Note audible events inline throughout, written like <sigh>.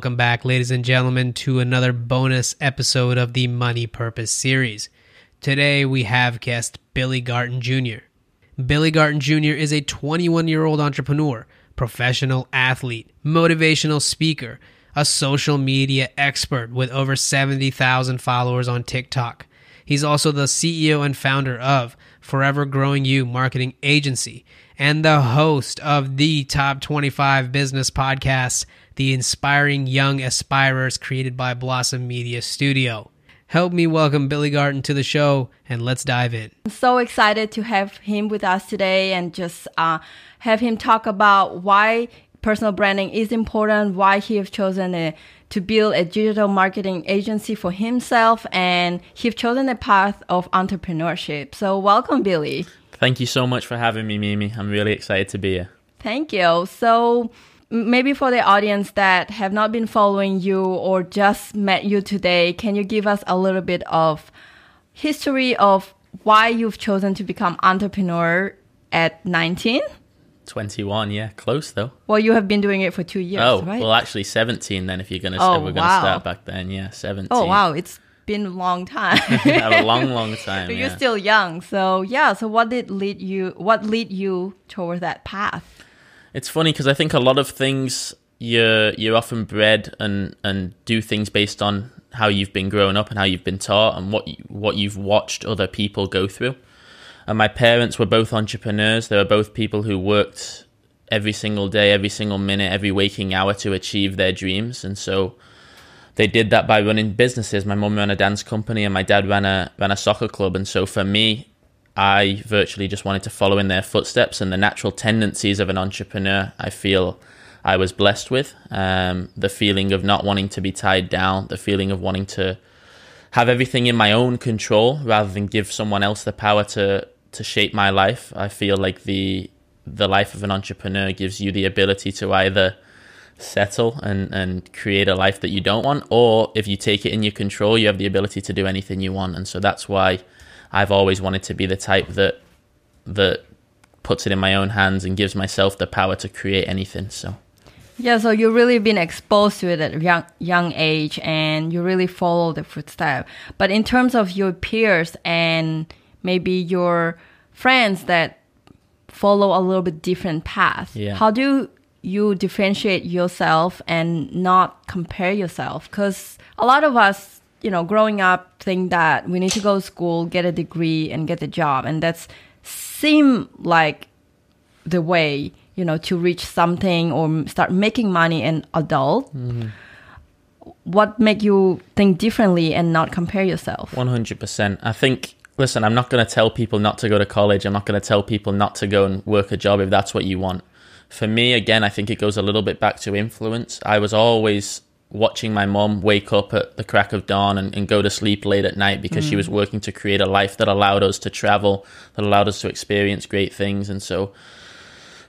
welcome back, ladies and gentlemen, to another bonus episode of the Money Purpose series. Today we have guest Billy Garton Jr. Billy Garton Jr. is a 21 year old entrepreneur, professional athlete, motivational speaker, a social media expert with over 70,000 followers on TikTok. He's also the CEO and founder of Forever Growing You Marketing Agency and the host of the Top 25 Business Podcast, The Inspiring Young Aspirers, created by Blossom Media Studio. Help me welcome Billy Garton to the show and let's dive in. I'm so excited to have him with us today and just uh, have him talk about why personal branding is important, why he has chosen a, to build a digital marketing agency for himself, and he's chosen a path of entrepreneurship. So, welcome, Billy. Thank you so much for having me, Mimi. I'm really excited to be here. Thank you. So, maybe for the audience that have not been following you or just met you today, can you give us a little bit of history of why you've chosen to become entrepreneur at 19? 21, yeah, close though. Well, you have been doing it for two years, oh, right? well, actually 17 then if you're going to Oh, we're going to wow. start back then, yeah, 17. oh, wow, it's been a long time. <laughs> a long long <laughs> time, But yeah. you're still young, so yeah. So what did lead you? What lead you toward that path? It's funny because I think a lot of things you're you're often bred and and do things based on how you've been grown up and how you've been taught and what you, what you've watched other people go through. And my parents were both entrepreneurs. They were both people who worked every single day, every single minute, every waking hour to achieve their dreams. And so they did that by running businesses. My mum ran a dance company and my dad ran a ran a soccer club. And so for me, I virtually just wanted to follow in their footsteps and the natural tendencies of an entrepreneur. I feel I was blessed with um, the feeling of not wanting to be tied down, the feeling of wanting to have everything in my own control rather than give someone else the power to to shape my life. I feel like the the life of an entrepreneur gives you the ability to either settle and, and create a life that you don't want, or if you take it in your control, you have the ability to do anything you want. And so that's why I've always wanted to be the type that that puts it in my own hands and gives myself the power to create anything. So Yeah, so you've really been exposed to it at a young young age, and you really follow the footstep. But in terms of your peers and maybe your friends that follow a little bit different path, Yeah. how do you differentiate yourself and not compare yourself? Because a lot of us, you know, growing up, think that we need to go to school, get a degree, and get a job, and that's seem like the way you know to reach something or start making money in adult mm-hmm. what make you think differently and not compare yourself 100%. I think, listen, I'm not going to tell people not to go to college. I'm not going to tell people not to go and work a job if that's what you want. For me, again, I think it goes a little bit back to influence. I was always watching my mom wake up at the crack of dawn and, and go to sleep late at night because she mm. was working to create a life that allowed us to travel, that allowed us to experience great things. And so,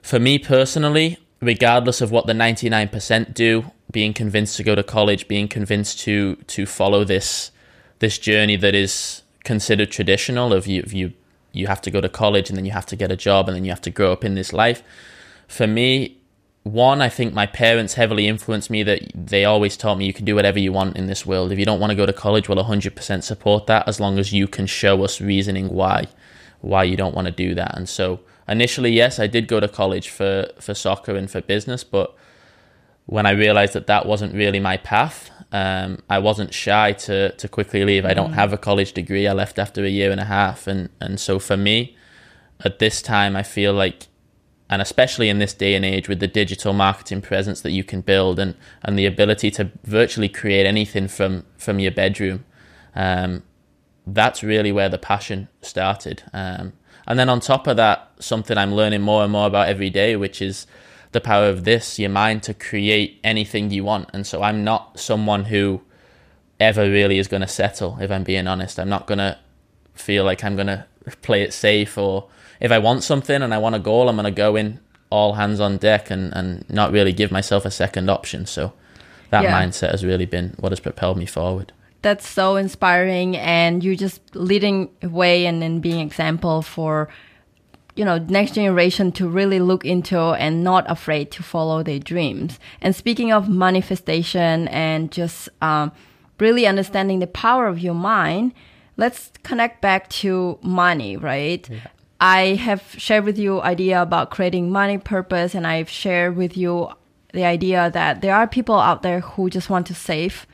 for me personally, regardless of what the 99% do, being convinced to go to college, being convinced to to follow this this journey that is considered traditional of you of you you have to go to college and then you have to get a job and then you have to grow up in this life. For me, one, I think my parents heavily influenced me that they always taught me you can do whatever you want in this world. If you don't want to go to college, we'll 100% support that as long as you can show us reasoning why why you don't want to do that. And so initially, yes, I did go to college for, for soccer and for business, but when I realized that that wasn't really my path, um, I wasn't shy to, to quickly leave. I don't have a college degree. I left after a year and a half. And, and so for me, at this time, I feel like, and especially in this day and age with the digital marketing presence that you can build and, and the ability to virtually create anything from, from your bedroom, um, that's really where the passion started. Um, and then on top of that, something I'm learning more and more about every day, which is the power of this, your mind to create anything you want. And so I'm not someone who ever really is going to settle, if I'm being honest. I'm not going to feel like I'm going to play it safe or if I want something and I want a goal, I'm going to go in all hands on deck and, and not really give myself a second option. So that Yeah. mindset has really been what has propelled me forward. that's so inspiring and you're just leading way and then being example for you know next generation to really look into and not afraid to follow their dreams and speaking of manifestation and just um, really understanding the power of your mind let's connect back to money right yeah. I have shared with you idea about creating money purpose and i've shared with you the idea that there are people out there who just want to save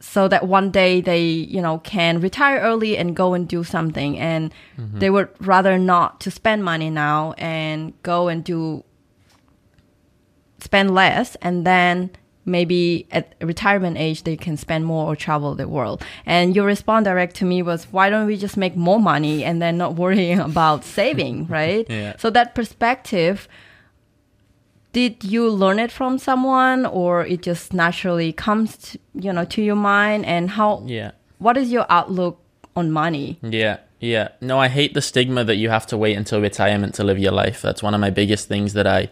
so that one day they you know can retire early and go and do something and mm-hmm. they would rather not to spend money now and go and do spend less and then maybe at retirement age they can spend more or travel the world. And your response direct to me was why don't we just make more money and then not worrying <laughs> about saving <laughs> right? Yeah. so that perspective did you learn it from someone or it just naturally comes to, you know to your mind? And how yeah. what is your outlook on money? Yeah. Yeah. No i hate the stigma that you have to wait until retirement to live your life. That's one of my biggest things that i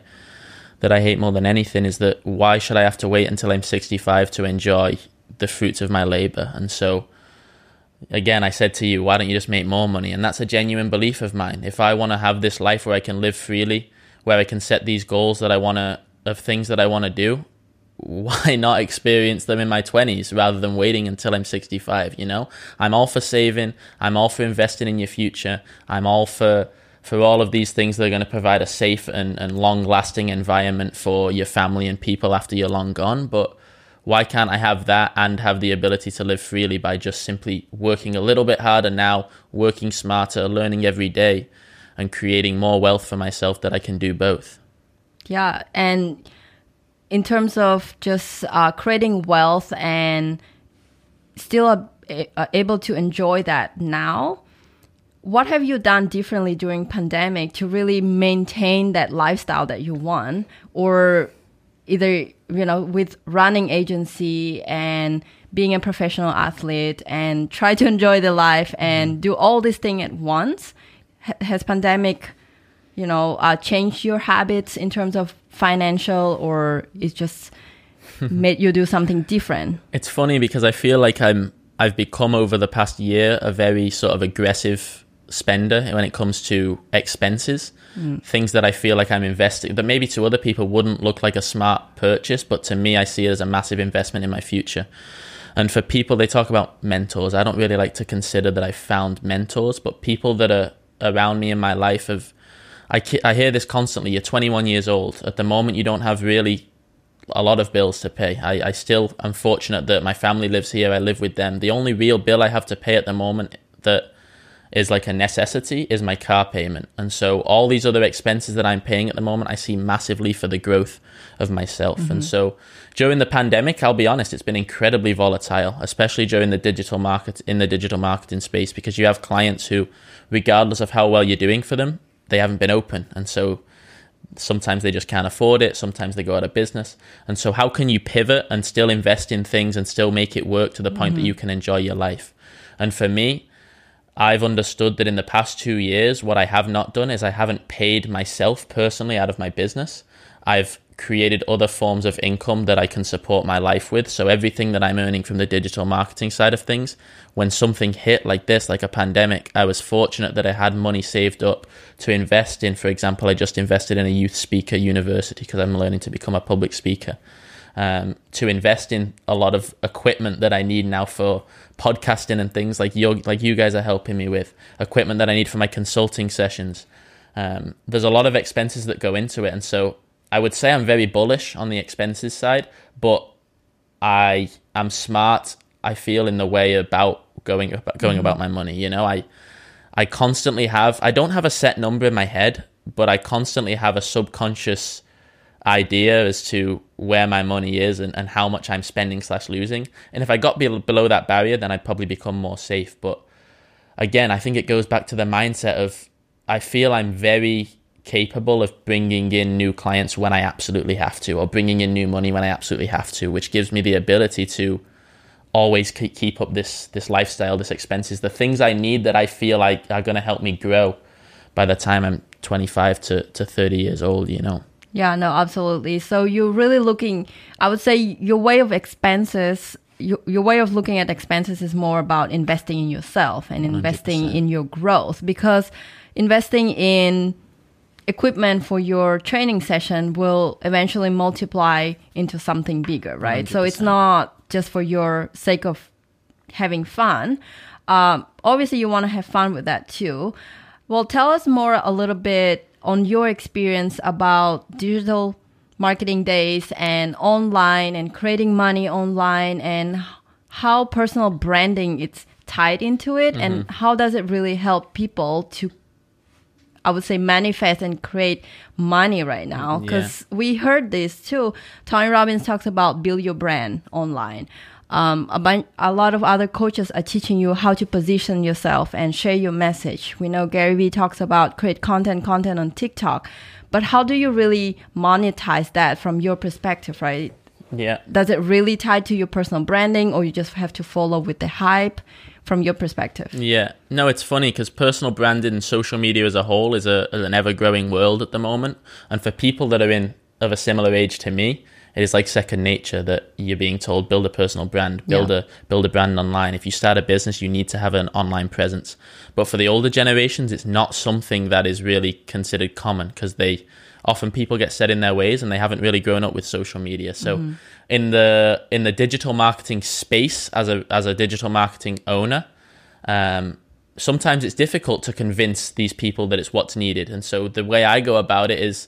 that i hate more than anything is that why should i have to wait until i'm 65 to enjoy the fruits of my labor and so again i said to you why don't you just make more money and that's a genuine belief of mine if i want to have this life where i can live freely where I can set these goals that I want to of things that I want to do, <laughs> why not experience them in my 20s rather than waiting until I'm 65, you know? I'm all for saving, I'm all for investing in your future. I'm all for for all of these things that are going to provide a safe and, and long lasting environment for your family and people after you're long gone. But why can't I have that and have the ability to live freely by just simply working a little bit harder now, working smarter, learning every day, and creating more wealth for myself that I can do both. Yeah, and in terms of just uh, creating wealth and still uh, uh, able to enjoy that now, what have you done differently during pandemic to really maintain that lifestyle that you want, or either you know with running agency and being a professional athlete and try to enjoy the life and mm-hmm. do all this thing at once has pandemic, you know, uh, changed your habits in terms of financial, or it just <laughs> made you do something different? It's funny because I feel like I'm I've become over the past year a very sort of aggressive spender when it comes to expenses. Mm. Things that I feel like I'm investing that maybe to other people wouldn't look like a smart purchase, but to me I see it as a massive investment in my future. And for people, they talk about mentors. I don't really like to consider that I found mentors, but people that are around me in my life of I, I hear this constantly you're 21 years old at the moment you don't have really a lot of bills to pay I, I still am fortunate that my family lives here i live with them the only real bill i have to pay at the moment that is like a necessity is my car payment and so all these other expenses that i'm paying at the moment i see massively for the growth of myself mm-hmm. and so during the pandemic i'll be honest it's been incredibly volatile especially during the digital market in the digital marketing space because you have clients who regardless of how well you're doing for them, they haven't been open. And so sometimes they just can't afford it. Sometimes they go out of business. And so, how can you pivot and still invest in things and still make it work to the point mm-hmm. that you can enjoy your life? And for me, I've understood that in the past two years, what I have not done is I haven't paid myself personally out of my business. I've created other forms of income that I can support my life with. So everything that I'm earning from the digital marketing side of things, when something hit like this, like a pandemic, I was fortunate that I had money saved up to invest in. For example, I just invested in a youth speaker university because I'm learning to become a public speaker. Um, to invest in a lot of equipment that I need now for podcasting and things like you like you guys are helping me with equipment that I need for my consulting sessions. Um, there's a lot of expenses that go into it, and so I would say I'm very bullish on the expenses side, but I am smart. I feel in the way about going about, going mm-hmm. about my money. You know, I I constantly have. I don't have a set number in my head, but I constantly have a subconscious idea as to where my money is and, and how much I'm spending slash losing. And if I got below that barrier, then I'd probably become more safe. But again, I think it goes back to the mindset of I feel I'm very capable of bringing in new clients when I absolutely have to, or bringing in new money when I absolutely have to, which gives me the ability to always keep up this this lifestyle, this expenses, the things I need that I feel like are going to help me grow by the time I'm 25 to, to 30 years old, you know. Yeah, no, absolutely. So you're really looking, I would say your way of expenses your, your way of looking at expenses is more about investing in yourself and investing 100%. in your growth because investing in equipment for your training session will eventually multiply into something bigger, right? So it's not just for your sake of having fun. Um, obviously, you want to have fun with that too. Well, tell us more a little bit on your experience about digital marketing days and online and creating money online and how personal branding is tied into it and mm-hmm. how does it really help people to I would say manifest and create money right now because we heard this too. Tony Robbins talks about build your brand online. Um, a, bun- a lot of other coaches are teaching you how to position yourself and share your message. We know Gary Vee talks about create content, content on TikTok, but how do you really monetize that from your perspective, right? Yeah. Does it really tie to your personal branding, or you just have to follow with the hype from your perspective? Yeah, no, it's funny because personal branding and social media as a whole is, a, is an ever growing world at the moment. And for people that are in of a similar age to me, it is like second nature that you're being told build a personal brand, build Yeah. a build a brand online. If you start a business, you need to have an online presence. But for the older generations, it's not something that is really considered common because they often people get set in their ways and they haven't really grown up with social media. So in the in the digital marketing space as a as a digital marketing owner, um, sometimes it's difficult to convince these people that it's what's needed. And so the way I go about it is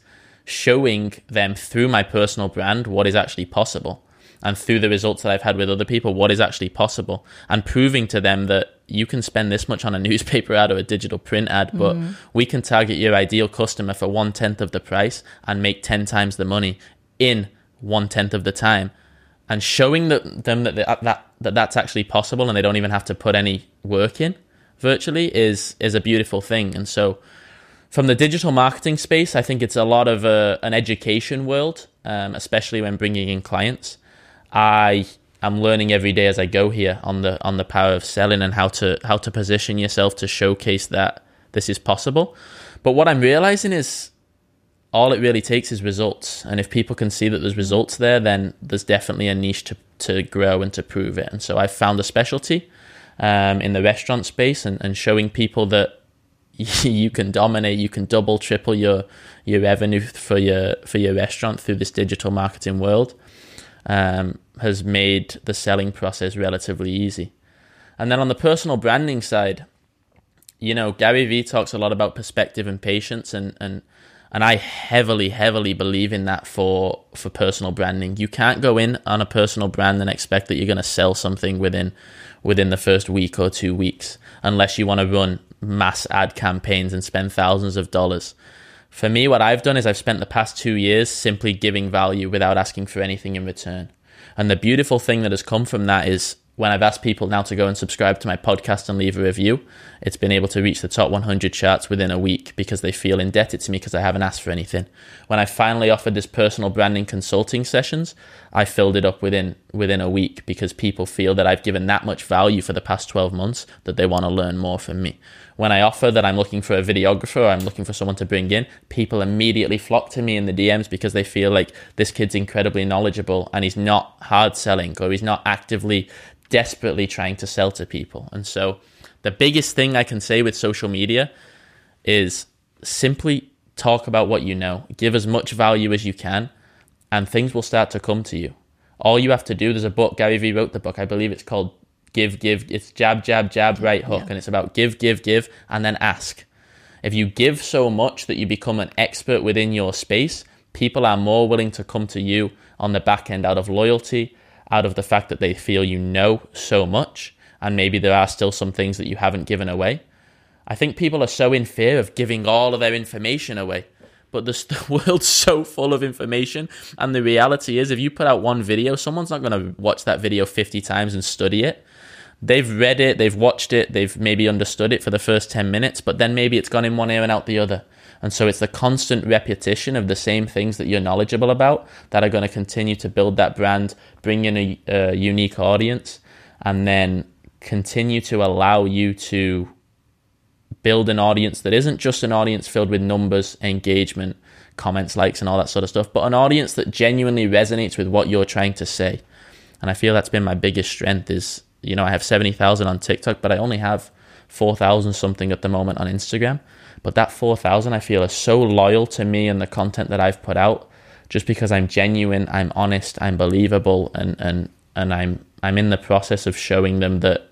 showing them through my personal brand what is actually possible. And through the results that I've had with other people, what is actually possible, and proving to them that you can spend this much on a <laughs> newspaper ad or a digital print ad, but mm-hmm. we can target your ideal customer for one tenth of the price and make 10 times the money in one tenth of the time and showing that, them that, that that that that's actually possible and they don't even have to put any work in virtually is is a beautiful thing and so from the digital marketing space i think it's a lot of a, an education world um, especially when bringing in clients i am learning every day as i go here on the on the power of selling and how to how to position yourself to showcase that this is possible but what i'm realizing is all it really takes is results. And if people can see that there's results there, then there's definitely a niche to, to grow and to prove it. And so I've found a specialty um, in the restaurant space and, and showing people that <laughs> you can dominate, you can double, triple your your revenue for your for your restaurant through this digital marketing world um, has made the selling process relatively easy. And then on the personal branding side, you know, Gary Vee talks a lot about perspective and patience and and and I heavily, heavily believe in that for for personal branding. You can't go in on a personal brand and expect that you're going to sell something within within the first week or two weeks, unless you want to run mass ad campaigns and spend thousands of dollars. For me, what I've done is I've spent the past two years simply giving value without asking for anything in return. And the beautiful thing that has come from that is when I've asked people now to go and subscribe to my podcast and leave a review, it's been able to reach the top 100 charts within a week because they feel indebted to me because I haven't asked for anything. When I finally offered this personal branding consulting sessions, I filled it up within within a week because people feel that I've given that much value for the past 12 months that they want to learn more from me. When I offer that I'm looking for a videographer I'm looking for someone to bring in, people immediately flock to me in the DMs because they feel like this kid's incredibly knowledgeable and he's not hard selling or he's not actively desperately trying to sell to people. And so the biggest thing I can say with social media is simply talk about what you know, give as much value as you can, and things will start to come to you. All you have to do, there's a book, Gary Vee wrote the book, I believe it's called Give, Give, it's jab, jab, jab, right hook, and it's about give, give, give, and then ask. If you give so much that you become an expert within your space, people are more willing to come to you on the back end out of loyalty, out of the fact that they feel you know so much, and maybe there are still some things that you haven't given away. I think people are so in fear of giving all of their information away. But the, <laughs> the world's so full of information. And the reality is, if you put out one video, someone's not going to watch that video 50 times and study it. They've read it, they've watched it, they've maybe understood it for the first 10 minutes, but then maybe it's gone in one ear and out the other. And so it's the constant repetition of the same things that you're knowledgeable about that are going to continue to build that brand, bring in a, a unique audience, and then continue to allow you to build an audience that isn't just an audience filled with numbers, engagement, comments, likes, and all that sort of stuff, but an audience that genuinely resonates with what you're trying to say. And I feel that's been my biggest strength is, you know, I have 70,000 on TikTok, but I only have 4,000 something at the moment on Instagram. But that 4,000 I feel is so loyal to me and the content that I've put out just because I'm genuine, I'm honest, I'm believable and and and I'm I'm in the process of showing them that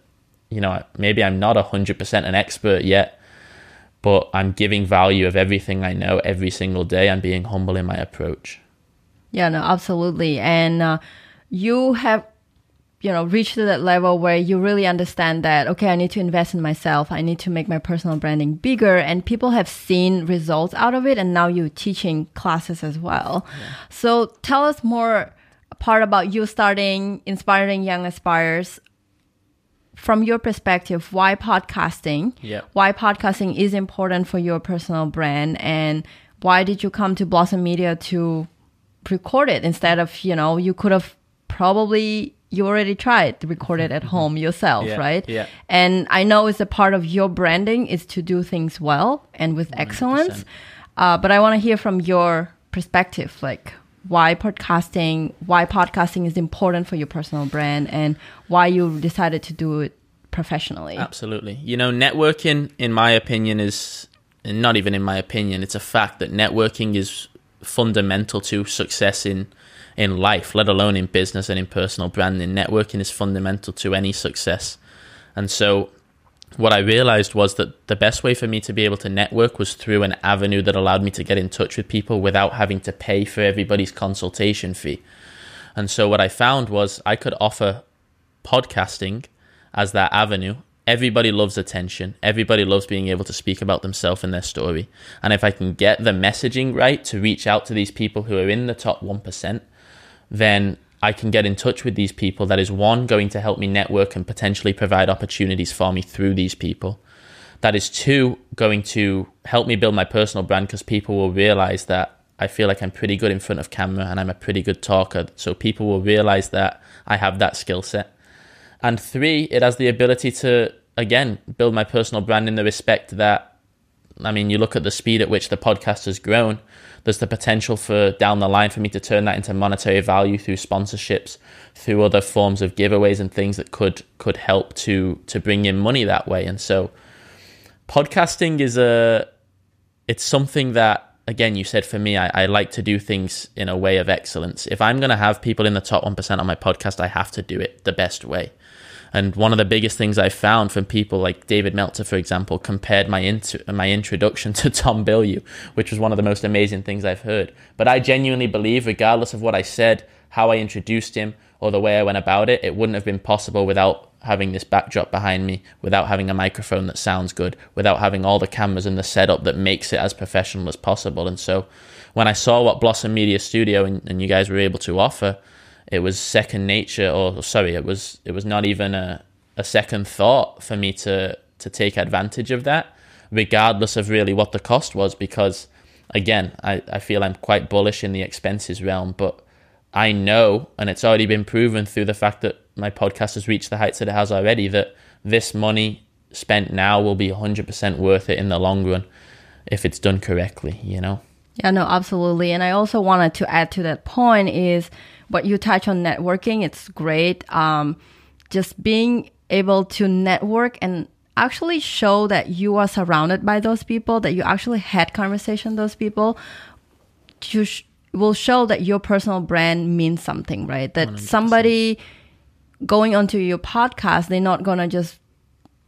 you know, maybe I'm not 100% an expert yet, but I'm giving value of everything I know every single day. I'm being humble in my approach. Yeah, no, absolutely. And uh, you have, you know, reach to that level where you really understand that, okay, I need to invest in myself. I need to make my personal branding bigger. And people have seen results out of it. And now you're teaching classes as well. Yeah. So tell us more part about you starting inspiring young aspires from your perspective, why podcasting? Yeah. Why podcasting is important for your personal brand and why did you come to Blossom Media to record it instead of, you know, you could have probably you already tried to record it at mm-hmm. home yourself, yeah, right? Yeah. And I know it's a part of your branding is to do things well and with 100%. excellence. Uh, but I want to hear from your perspective, like why podcasting, why podcasting is important for your personal brand, and why you decided to do it professionally. Absolutely. You know, networking, in my opinion, is not even in my opinion, it's a fact that networking is fundamental to success in in life, let alone in business and in personal branding. Networking is fundamental to any success. And so what I realized was that the best way for me to be able to network was through an avenue that allowed me to get in touch with people without having to pay for everybody's consultation fee. And so what I found was I could offer podcasting as that avenue. Everybody loves attention. Everybody loves being able to speak about themselves and their story. And if I can get the messaging right to reach out to these people who are in the top 1%, then I can get in touch with these people. That is one, going to help me network and potentially provide opportunities for me through these people. That is two, going to help me build my personal brand because people will realize that I feel like I'm pretty good in front of camera and I'm a pretty good talker. So people will realize that I have that skill set. And three, it has the ability to, again, build my personal brand in the respect that, I mean, you look at the speed at which the podcast has grown there's the potential for down the line for me to turn that into monetary value through sponsorships, through other forms of giveaways and things that could could help to to bring in money that way. And so podcasting is a it's something that again you said for me I, I like to do things in a way of excellence. If I'm gonna have people in the top one percent on my podcast, I have to do it the best way. And one of the biggest things I found from people like David Meltzer, for example, compared my int- my introduction <laughs> to Tom Bilyeu, which was one of the most amazing things I've heard. But I genuinely believe, regardless of what I said, how I introduced him, or the way I went about it, it wouldn't have been possible without having this backdrop behind me, without having a microphone that sounds good, without having all the cameras and the setup that makes it as professional as possible. And so when I saw what Blossom Media Studio and, and you guys were able to offer, it was second nature or sorry it was it was not even a, a second thought for me to to take advantage of that regardless of really what the cost was because again I, I feel I'm quite bullish in the expenses realm but I know and it's already been proven through the fact that my podcast has reached the heights that it has already that this money spent now will be 100% worth it in the long run if it's done correctly you know? Yeah no absolutely. And I also wanted to add to that point is but you touch on networking. It's great. Um, just being able to network and actually show that you are surrounded by those people, that you actually had conversation with those people, you sh- will show that your personal brand means something, right? That 100%. somebody going onto your podcast, they're not gonna just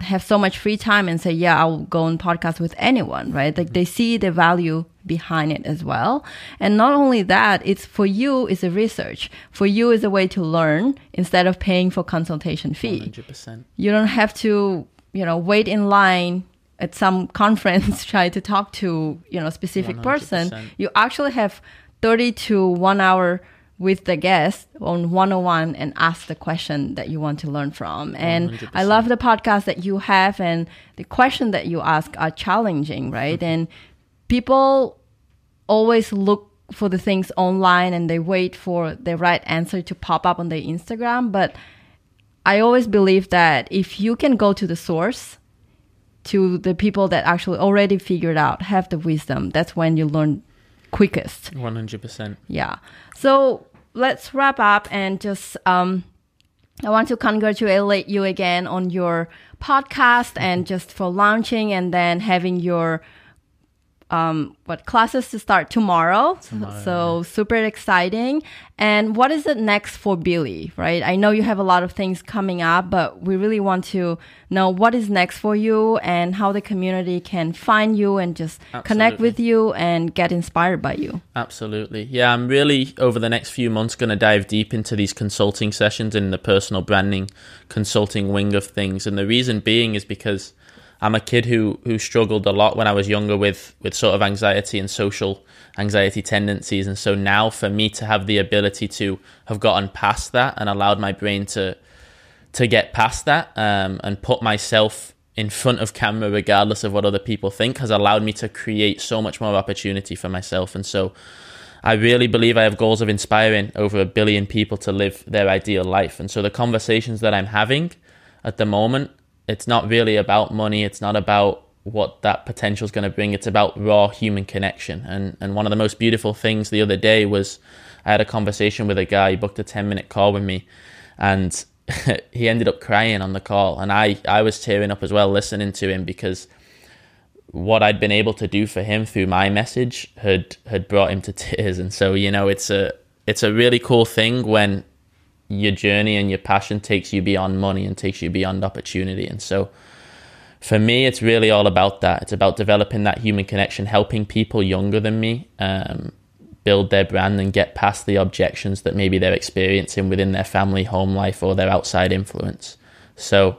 have so much free time and say, yeah, I'll go on podcast with anyone, right? Like they see the value behind it as well. And not only that, it's for you is a research. For you is a way to learn instead of paying for consultation fee. 100%. You don't have to, you know, wait in line at some <laughs> conference <laughs> try to talk to, you know, specific 100%. person. You actually have 30 to 1 hour with the guest on 101 and ask the question that you want to learn from. And 100%. I love the podcast that you have and the question that you ask are challenging, right? Mm-hmm. And people always look for the things online and they wait for the right answer to pop up on their Instagram, but I always believe that if you can go to the source, to the people that actually already figured out, have the wisdom, that's when you learn quickest. 100%. Yeah. So let's wrap up and just um, I want to congratulate you again on your podcast and just for launching and then having your um, what classes to start tomorrow. Tomorrow, so super exciting. And what is it next for Billy, right? I know you have a lot of things coming up, but we really want to know what is next for you and how the community can find you and just connect with you and get inspired by you. Absolutely. Yeah, I'm really over the next few months going to dive deep into these consulting sessions in the personal branding consulting wing of things. And the reason being is because I'm a kid who who struggled a lot when I was younger with with sort of anxiety and social anxiety tendencies. And so now for me to have the ability to have gotten past that and allowed my brain to to get past that um, and put myself in front of camera regardless of what other people think has allowed me to create so much more opportunity for myself and so I really believe I have goals of inspiring over a billion people to live their ideal life. And so the conversations that I'm having at the moment, it's not really about money. It's not about what that potential is going to bring. It's about raw human connection. And and one of the most beautiful things the other day was I had a conversation with a guy. He booked a ten minute call with me, and <laughs> he ended up crying on the call. And I I was tearing up as well listening to him because what I'd been able to do for him through my message had had brought him to <laughs> tears. And so you know it's a it's a really cool thing when your journey and your passion takes you beyond money and takes you beyond opportunity. And so for me, it's really all about that. It's about developing that human connection, helping people younger than me um, build their brand and get past the objections that maybe they're experiencing within their family, home life, or their outside influence. So,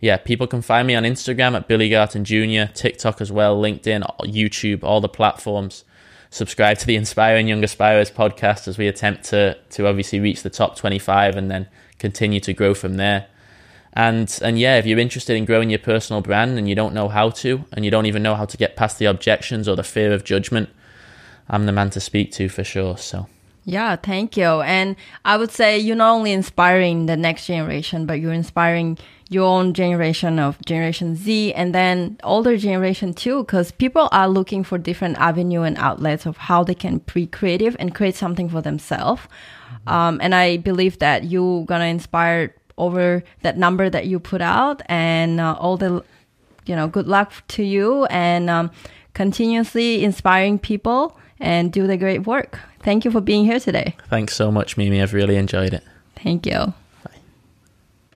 yeah, people can find me on Instagram at Billy Garton Jr., TikTok as well, LinkedIn, YouTube, all the platforms. Subscribe to the Inspiring Young Aspirers podcast as we attempt to to obviously reach the top 25 and then continue to grow from there. And and yeah, if you're interested in growing your personal brand and you don't know how to, and you don't even know how to get past the objections or the fear of judgment, I'm the man to speak to for sure. So Yeah, thank you. And I would say you're not only inspiring the next generation, but you're inspiring your own generation of Generation Z and then older generation too, because people are looking for different avenue and outlets of how they can be creative and create something for themselves. Um, and I believe that you're gonna inspire over that number that you put out, and uh, all the you know, good luck to you and um, continuously inspiring people and do the great work. Thank you for being here today. thanks so much, Mimi. I've really enjoyed it. Thank you.